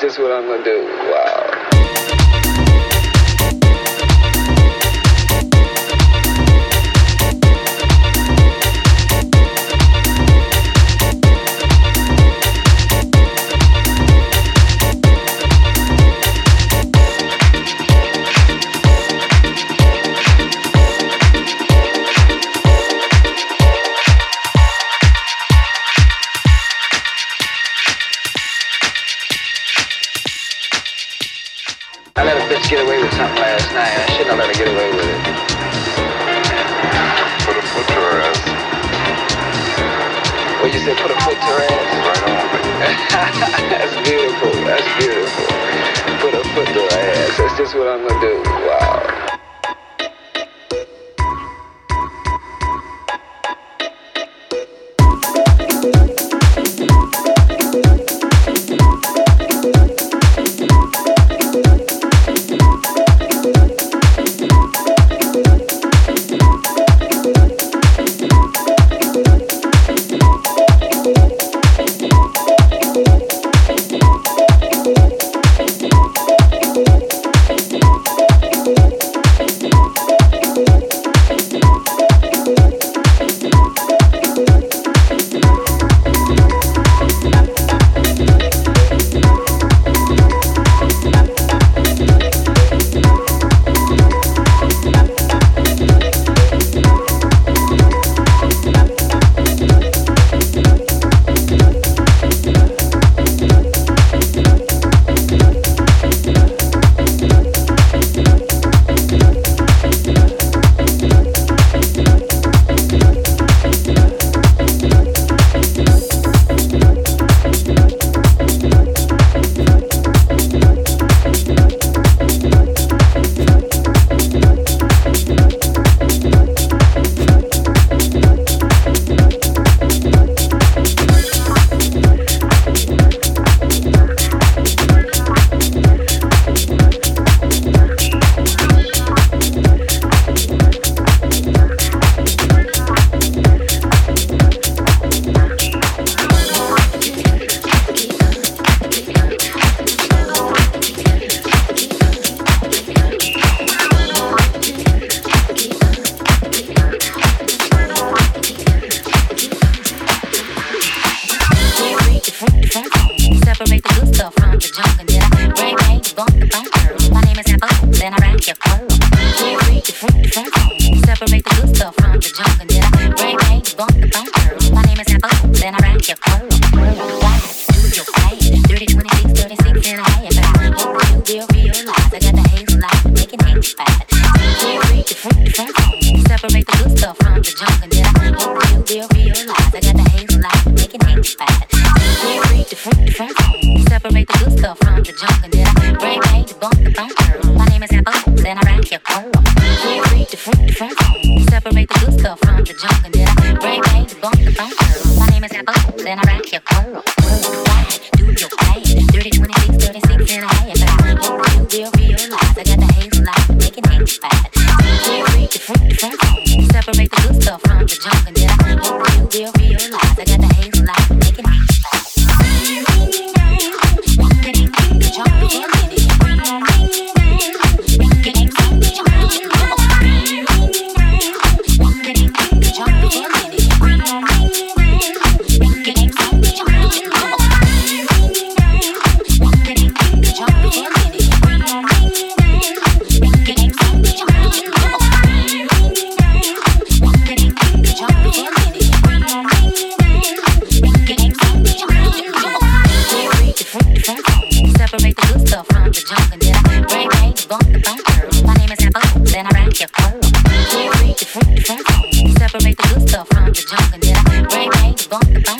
this what I'm gonna do? Wow. My name is Apple, I your. Separate the good stuff from the junk and then I bring bang the bump the bang.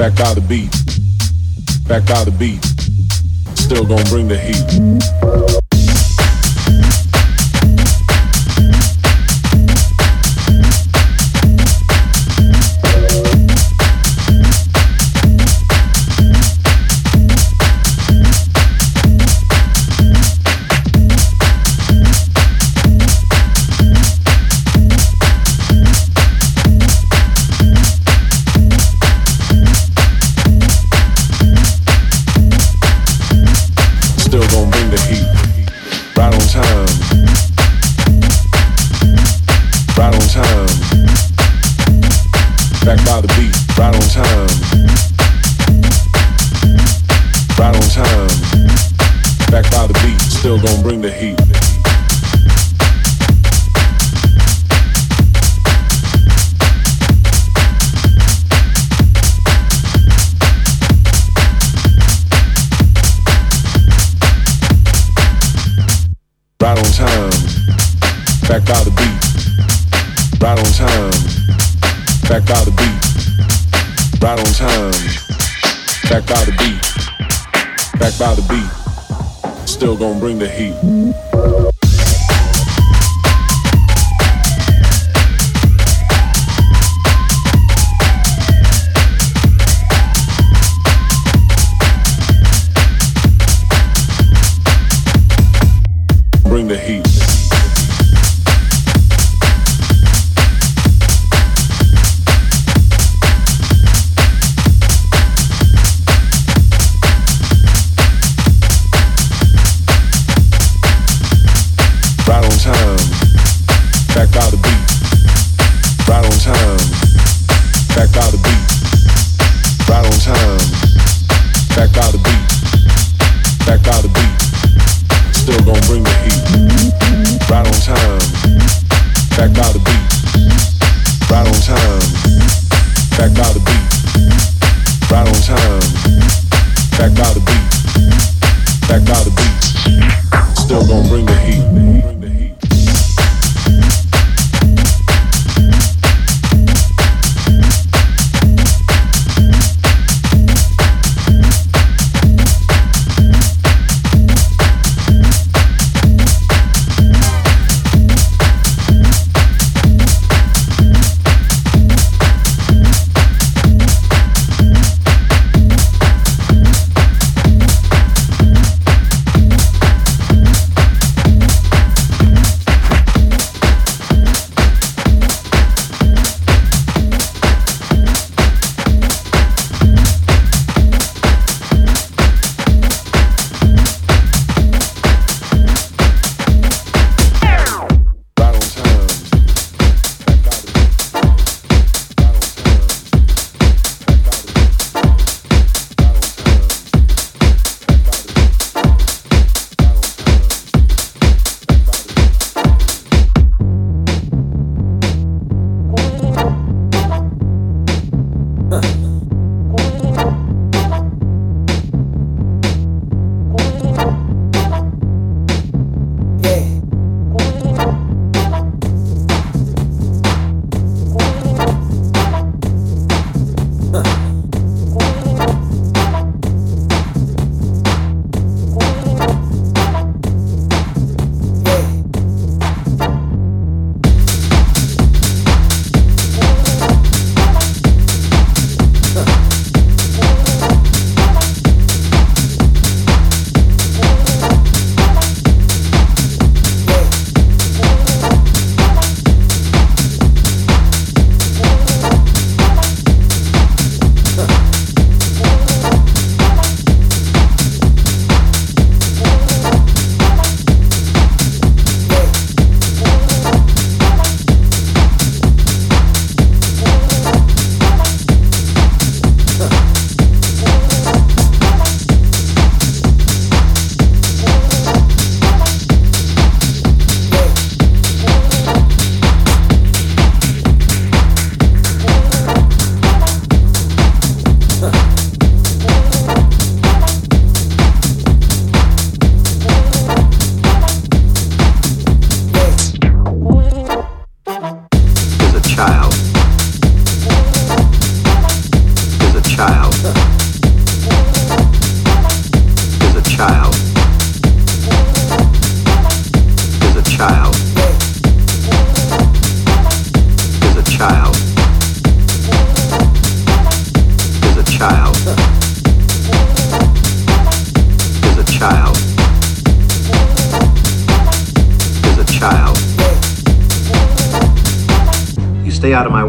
Back by the beat. Back by the beat. Still gonna bring the heat.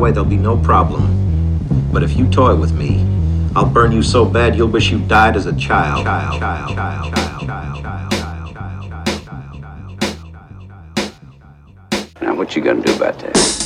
way, there'll be no problem. But if you toy with me, I'll burn you so bad you'll wish you died as a child. Child, child, child, child, child, child. Now, what you gonna do about that?